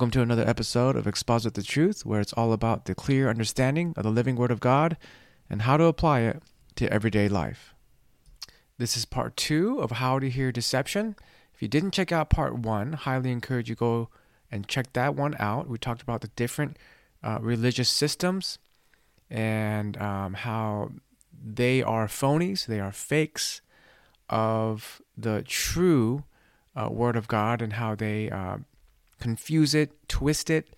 Welcome to another episode of Exposit the Truth, where it's all about the clear understanding of the living Word of God and how to apply it to everyday life. This is part two of How to Hear Deception. If you didn't check out part one, highly encourage you go and check that one out. We talked about the different uh, religious systems and um, how they are phonies, they are fakes of the true uh, Word of God, and how they uh, confuse it, twist it,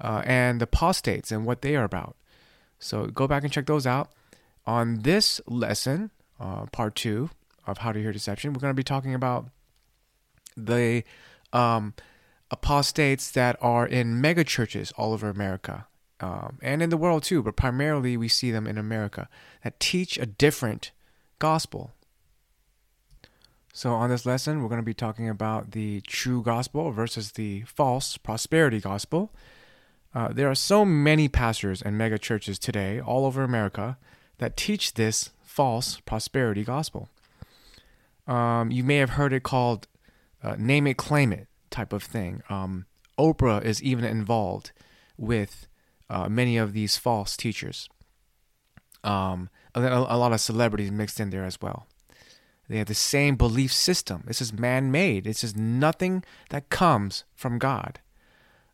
uh, and the apostates and what they are about. So go back and check those out. On this lesson, uh, part two of How to Hear Deception, we're going to be talking about the um, apostates that are in mega churches all over America um, and in the world too, but primarily we see them in America that teach a different gospel. So, on this lesson, we're going to be talking about the true gospel versus the false prosperity gospel. Uh, there are so many pastors and mega churches today, all over America, that teach this false prosperity gospel. Um, you may have heard it called uh, name it, claim it type of thing. Um, Oprah is even involved with uh, many of these false teachers. Um, a, a lot of celebrities mixed in there as well. They have the same belief system. This is man made. This is nothing that comes from God.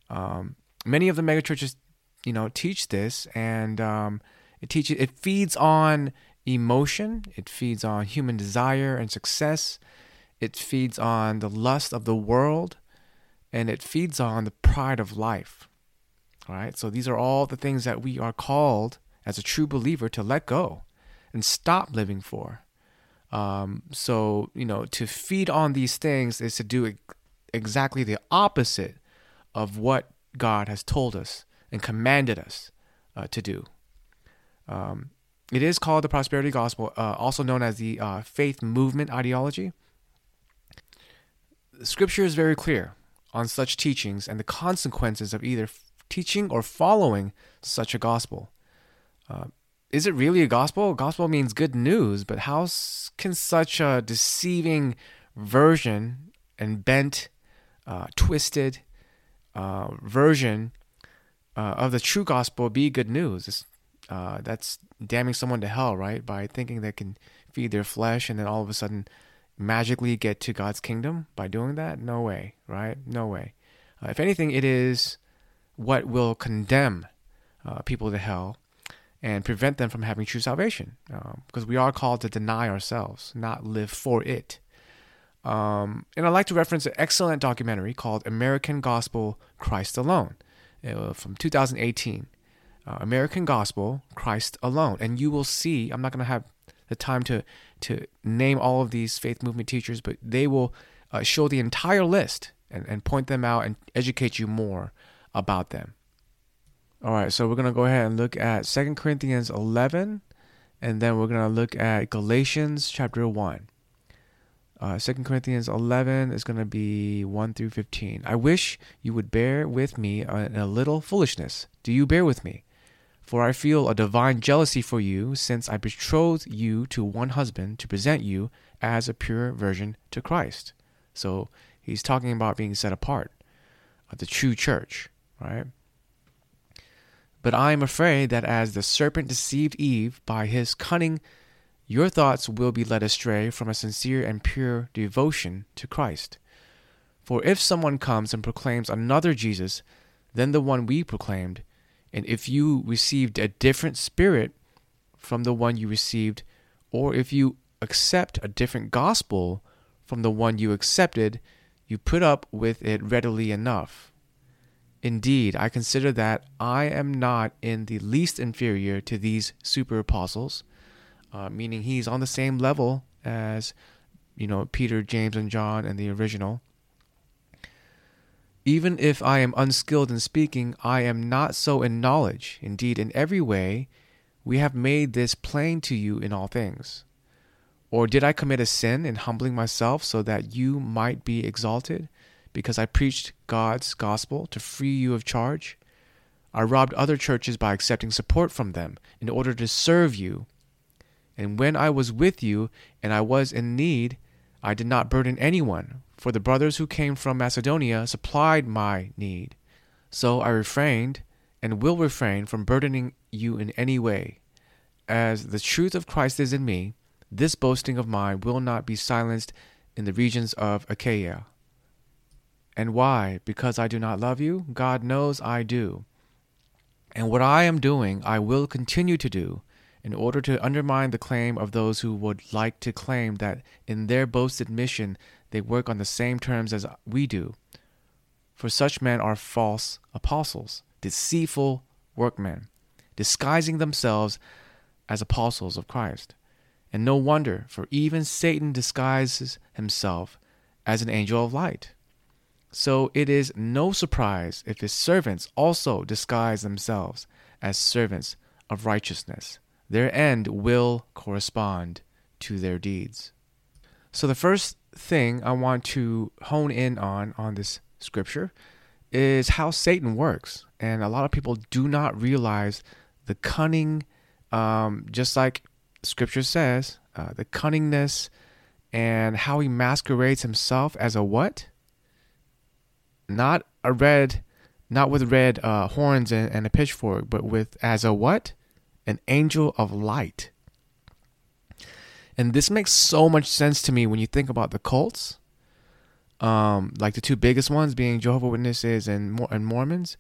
Um, many of the megachurches, you know, teach this, and um, it teaches. It feeds on emotion. It feeds on human desire and success. It feeds on the lust of the world, and it feeds on the pride of life. All right. So these are all the things that we are called as a true believer to let go and stop living for. Um, so, you know, to feed on these things is to do exactly the opposite of what God has told us and commanded us uh, to do. Um, it is called the prosperity gospel, uh, also known as the uh, faith movement ideology. Scripture is very clear on such teachings and the consequences of either teaching or following such a gospel. Is it really a gospel? Gospel means good news, but how can such a deceiving version and bent, uh, twisted uh, version uh, of the true gospel be good news? Uh, that's damning someone to hell, right? By thinking they can feed their flesh and then all of a sudden magically get to God's kingdom by doing that? No way, right? No way. Uh, if anything, it is what will condemn uh, people to hell and prevent them from having true salvation. Um, because we are called to deny ourselves, not live for it. Um, and I'd like to reference an excellent documentary called American Gospel Christ Alone uh, from 2018. Uh, American Gospel Christ Alone. And you will see, I'm not going to have the time to, to name all of these faith movement teachers, but they will uh, show the entire list and, and point them out and educate you more about them. All right, so we're going to go ahead and look at Second Corinthians 11, and then we're going to look at Galatians chapter 1. Uh, 2 Corinthians 11 is going to be 1 through 15. I wish you would bear with me in a little foolishness. Do you bear with me? For I feel a divine jealousy for you, since I betrothed you to one husband to present you as a pure virgin to Christ. So he's talking about being set apart, of the true church right? But I am afraid that as the serpent deceived Eve by his cunning, your thoughts will be led astray from a sincere and pure devotion to Christ. For if someone comes and proclaims another Jesus than the one we proclaimed, and if you received a different spirit from the one you received, or if you accept a different gospel from the one you accepted, you put up with it readily enough. Indeed, I consider that I am not in the least inferior to these super apostles, uh, meaning he's on the same level as, you know, Peter, James, and John and the original. Even if I am unskilled in speaking, I am not so in knowledge. Indeed, in every way, we have made this plain to you in all things. Or did I commit a sin in humbling myself so that you might be exalted? Because I preached God's gospel to free you of charge. I robbed other churches by accepting support from them in order to serve you. And when I was with you and I was in need, I did not burden anyone, for the brothers who came from Macedonia supplied my need. So I refrained and will refrain from burdening you in any way. As the truth of Christ is in me, this boasting of mine will not be silenced in the regions of Achaia. And why? Because I do not love you? God knows I do. And what I am doing, I will continue to do, in order to undermine the claim of those who would like to claim that in their boasted mission they work on the same terms as we do. For such men are false apostles, deceitful workmen, disguising themselves as apostles of Christ. And no wonder, for even Satan disguises himself as an angel of light. So it is no surprise if his servants also disguise themselves as servants of righteousness. Their end will correspond to their deeds. So the first thing I want to hone in on on this scripture is how Satan works. And a lot of people do not realize the cunning, um, just like scripture says, uh, the cunningness and how he masquerades himself as a what? Not a red, not with red uh, horns and, and a pitchfork, but with as a what? An angel of light. And this makes so much sense to me when you think about the cults, um, like the two biggest ones being Jehovah Witnesses and and Mormons,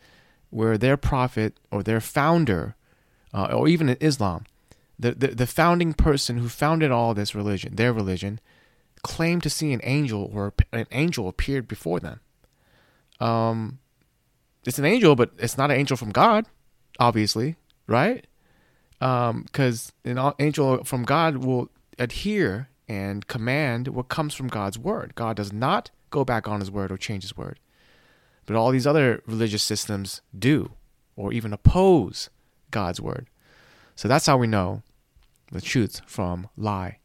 where their prophet or their founder, uh, or even in Islam, the, the the founding person who founded all this religion, their religion, claimed to see an angel or an angel appeared before them. Um, it's an angel, but it's not an angel from God, obviously, right? Because um, an angel from God will adhere and command what comes from God's word. God does not go back on his word or change his word. But all these other religious systems do, or even oppose God's word. So that's how we know the truth from lie.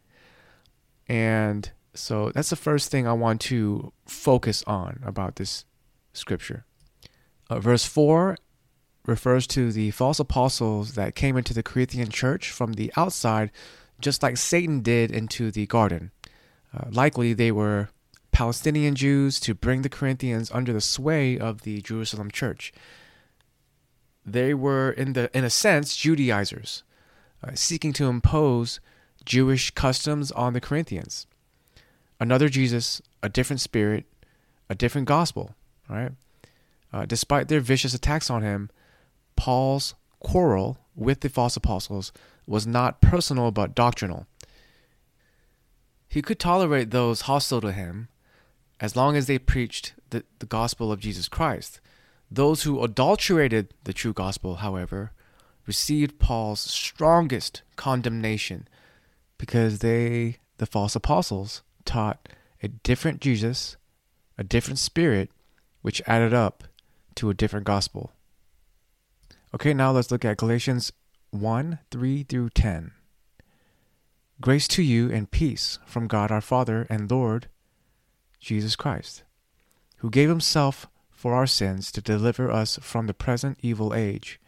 And so that's the first thing I want to focus on about this scripture. Uh, verse 4 refers to the false apostles that came into the Corinthian church from the outside, just like Satan did into the garden. Uh, likely they were Palestinian Jews to bring the Corinthians under the sway of the Jerusalem church. They were, in, the, in a sense, Judaizers, uh, seeking to impose Jewish customs on the Corinthians. Another Jesus, a different spirit, a different gospel right? Uh, despite their vicious attacks on him, Paul's quarrel with the false apostles was not personal but doctrinal. He could tolerate those hostile to him as long as they preached the, the gospel of Jesus Christ. Those who adulterated the true gospel, however, received Paul's strongest condemnation because they, the false apostles, taught a different Jesus, a different spirit, which added up to a different gospel. Okay, now let's look at Galatians 1 3 through 10. Grace to you and peace from God our Father and Lord Jesus Christ, who gave himself for our sins to deliver us from the present evil age,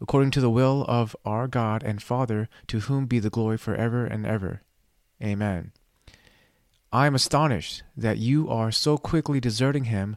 according to the will of our God and Father, to whom be the glory forever and ever. Amen. I am astonished that you are so quickly deserting him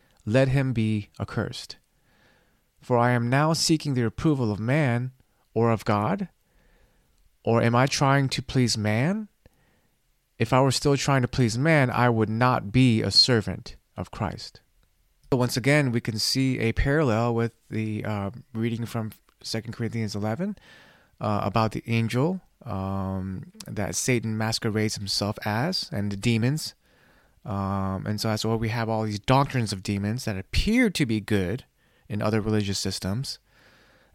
let him be accursed. For I am now seeking the approval of man or of God? Or am I trying to please man? If I were still trying to please man, I would not be a servant of Christ. So once again, we can see a parallel with the uh, reading from 2 Corinthians 11 uh, about the angel um, that Satan masquerades himself as and the demons um, and so that's why we have all these doctrines of demons that appear to be good in other religious systems.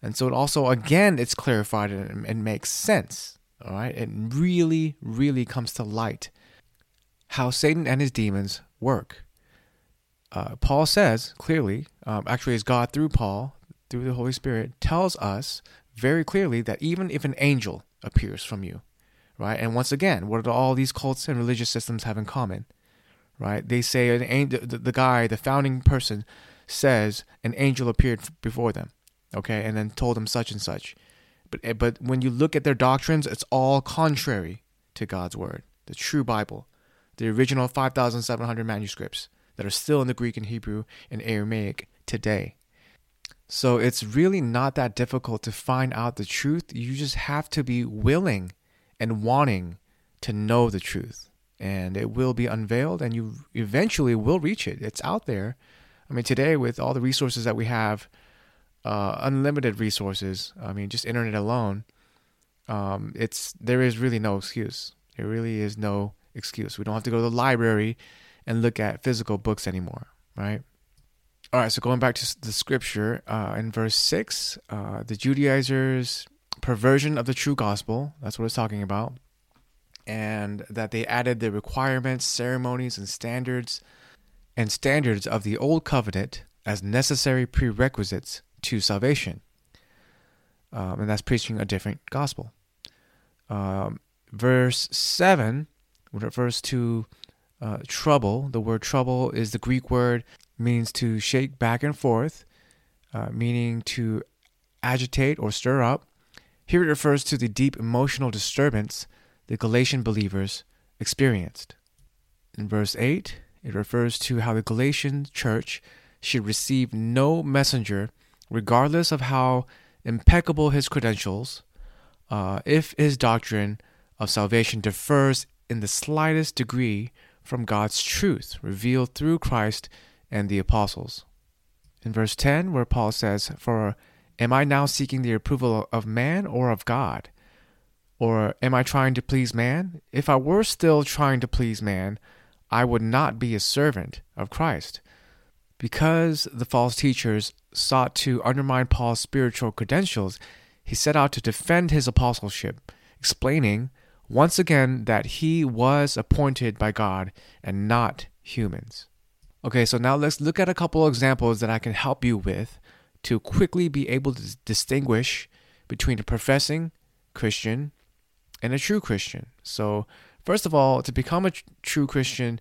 And so it also, again, it's clarified and, and makes sense. All right. It really, really comes to light how Satan and his demons work. Uh, Paul says clearly, um, actually, as God through Paul, through the Holy Spirit, tells us very clearly that even if an angel appears from you, right? And once again, what do all these cults and religious systems have in common? Right? They say an angel, the, the guy, the founding person, says an angel appeared before them, okay, and then told them such and such. But eh, but when you look at their doctrines, it's all contrary to God's word, the true Bible, the original 5,700 manuscripts that are still in the Greek and Hebrew and Aramaic today. So it's really not that difficult to find out the truth. You just have to be willing and wanting to know the truth. And it will be unveiled and you eventually will reach it. It's out there. I mean, today, with all the resources that we have, uh, unlimited resources, I mean, just internet alone, um, it's there is really no excuse. There really is no excuse. We don't have to go to the library and look at physical books anymore, right? All right, so going back to the scripture uh, in verse 6, uh, the Judaizers' perversion of the true gospel, that's what it's talking about, and that they added the requirements, ceremonies, and standards and standards of the old covenant as necessary prerequisites to salvation. Um, and that's preaching a different gospel. Um, verse 7 refers to uh, trouble. The word trouble is the Greek word means to shake back and forth, uh, meaning to agitate or stir up. Here it refers to the deep emotional disturbance the Galatian believers experienced. In verse 8, it refers to how the Galatian church should receive no messenger, regardless of how impeccable his credentials, uh, if his doctrine of salvation differs in the slightest degree from God's truth revealed through Christ and the apostles. In verse 10, where Paul says, For am I now seeking the approval of man or of God? Or am I trying to please man? If I were still trying to please man, I would not be a servant of Christ. Because the false teachers sought to undermine Paul's spiritual credentials, he set out to defend his apostleship, explaining once again that he was appointed by God and not humans. Okay, so now let's look at a couple of examples that I can help you with to quickly be able to distinguish between a professing Christian and a true Christian. So, first of all, to become a true Christian,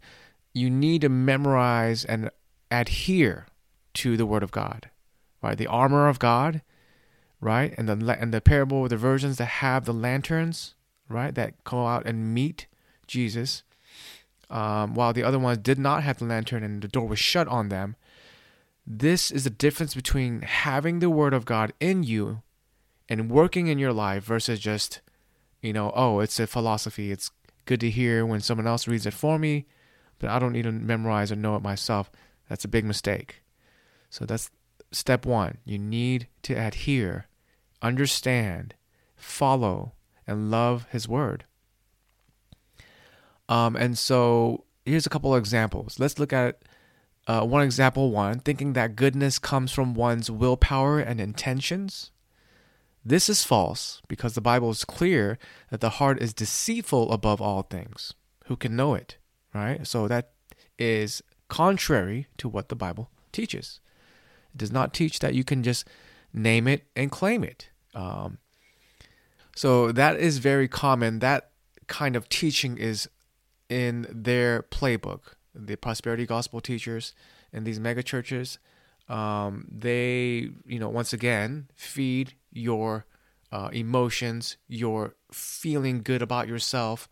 you need to memorize and adhere to the Word of God, right? The armor of God, right? And the and the parable, the versions that have the lanterns, right? That go out and meet Jesus um, while the other ones did not have the lantern and the door was shut on them. This is the difference between having the Word of God in you and working in your life versus just, you know, oh, it's a philosophy. It's good to hear when someone else reads it for me, but I don't need to memorize or know it myself. That's a big mistake. So that's step one. You need to adhere, understand, follow, and love His Word. Um, and so here's a couple of examples. Let's look at uh, one example one thinking that goodness comes from one's willpower and intentions. This is false because the Bible is clear that the heart is deceitful above all things. Who can know it? Right? So that is contrary to what the Bible teaches. It does not teach that you can just name it and claim it. Um, so that is very common. That kind of teaching is in their playbook. The prosperity gospel teachers in these mega churches, um, they, you know, once again, feed your uh, emotions, your feeling good about yourself.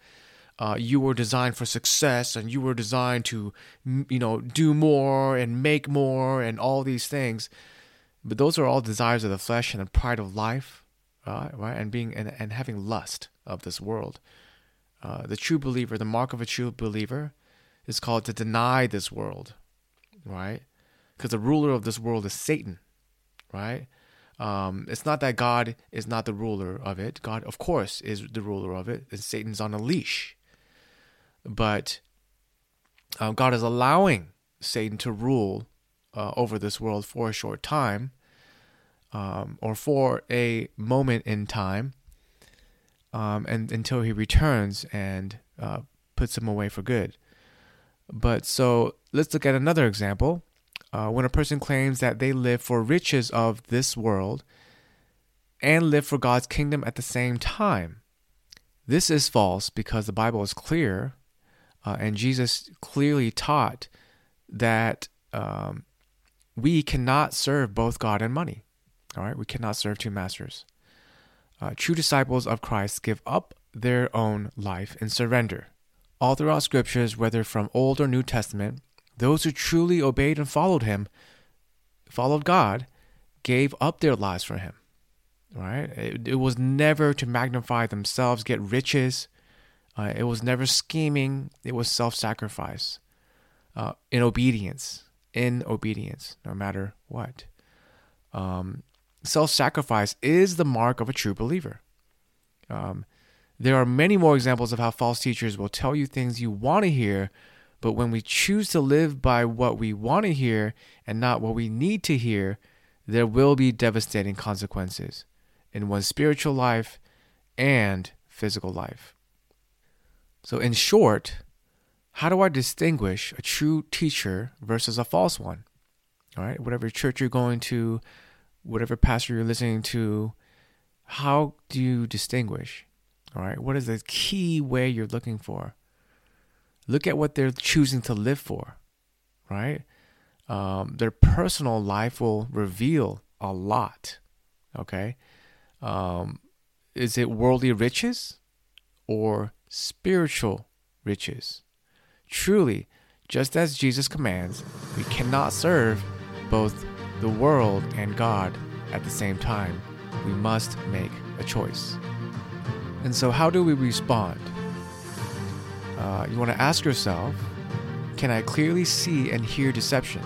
Uh, you were designed for success and you were designed to, you know, do more and make more and all these things. But those are all desires of the flesh and the pride of life, uh, right? And being and, and having lust of this world. Uh, the true believer, the mark of a true believer, is called to deny this world, right? Because the ruler of this world is Satan, right? Um, it's not that God is not the ruler of it. God, of course, is the ruler of it, and Satan's on a leash. But um, God is allowing Satan to rule uh, over this world for a short time, um, or for a moment in time, um, and until he returns and uh, puts him away for good. But so let's look at another example. Uh, when a person claims that they live for riches of this world and live for God's kingdom at the same time. This is false because the Bible is clear, uh, and Jesus clearly taught that um, we cannot serve both God and money. All right, we cannot serve two masters. Uh, true disciples of Christ give up their own life in surrender. All throughout scriptures, whether from Old or New Testament, those who truly obeyed and followed him, followed God, gave up their lives for him. Right? It, it was never to magnify themselves, get riches. Uh, it was never scheming. It was self sacrifice uh, in obedience, in obedience, no matter what. Um, self sacrifice is the mark of a true believer. Um, there are many more examples of how false teachers will tell you things you want to hear, but when we choose to live by what we want to hear and not what we need to hear, there will be devastating consequences in one's spiritual life and physical life. So, in short, how do I distinguish a true teacher versus a false one? All right, whatever church you're going to, whatever pastor you're listening to, how do you distinguish? All right, what is the key way you're looking for? Look at what they're choosing to live for, right? Um, their personal life will reveal a lot. Okay, um, is it worldly riches or spiritual riches? Truly, just as Jesus commands, we cannot serve both the world and God at the same time. We must make a choice. And so, how do we respond? Uh, you want to ask yourself Can I clearly see and hear deception?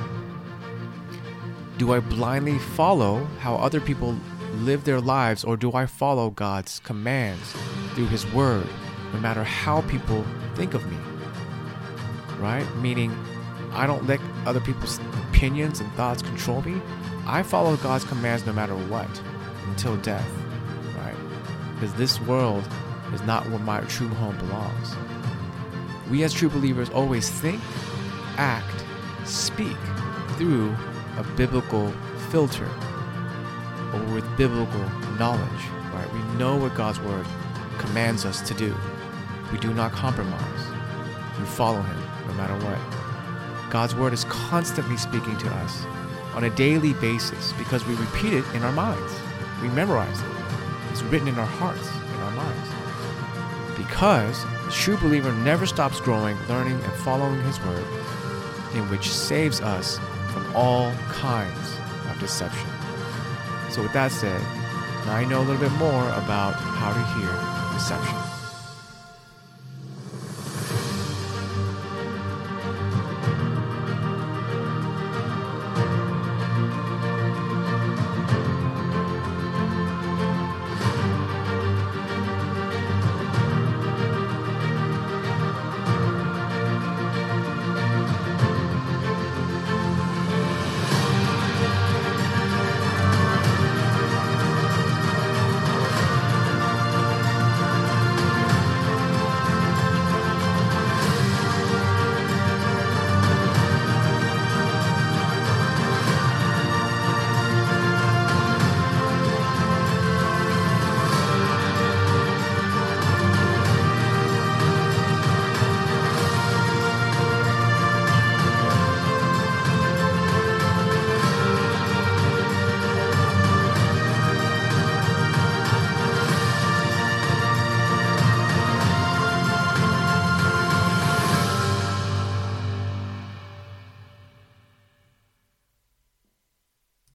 Do I blindly follow how other people live their lives, or do I follow God's commands through His Word, no matter how people think of me? Right? Meaning, I don't let other people's opinions and thoughts control me. I follow God's commands no matter what until death. Right? Because this world is not where my true home belongs. We as true believers always think, act, speak through a biblical filter or with biblical knowledge. Right? We know what God's word commands us to do. We do not compromise. We follow him no matter what. God's word is constantly speaking to us on a daily basis because we repeat it in our minds. We memorize it. It's written in our hearts. Because the true believer never stops growing, learning, and following his word, in which saves us from all kinds of deception. So, with that said, now I know a little bit more about how to hear deception.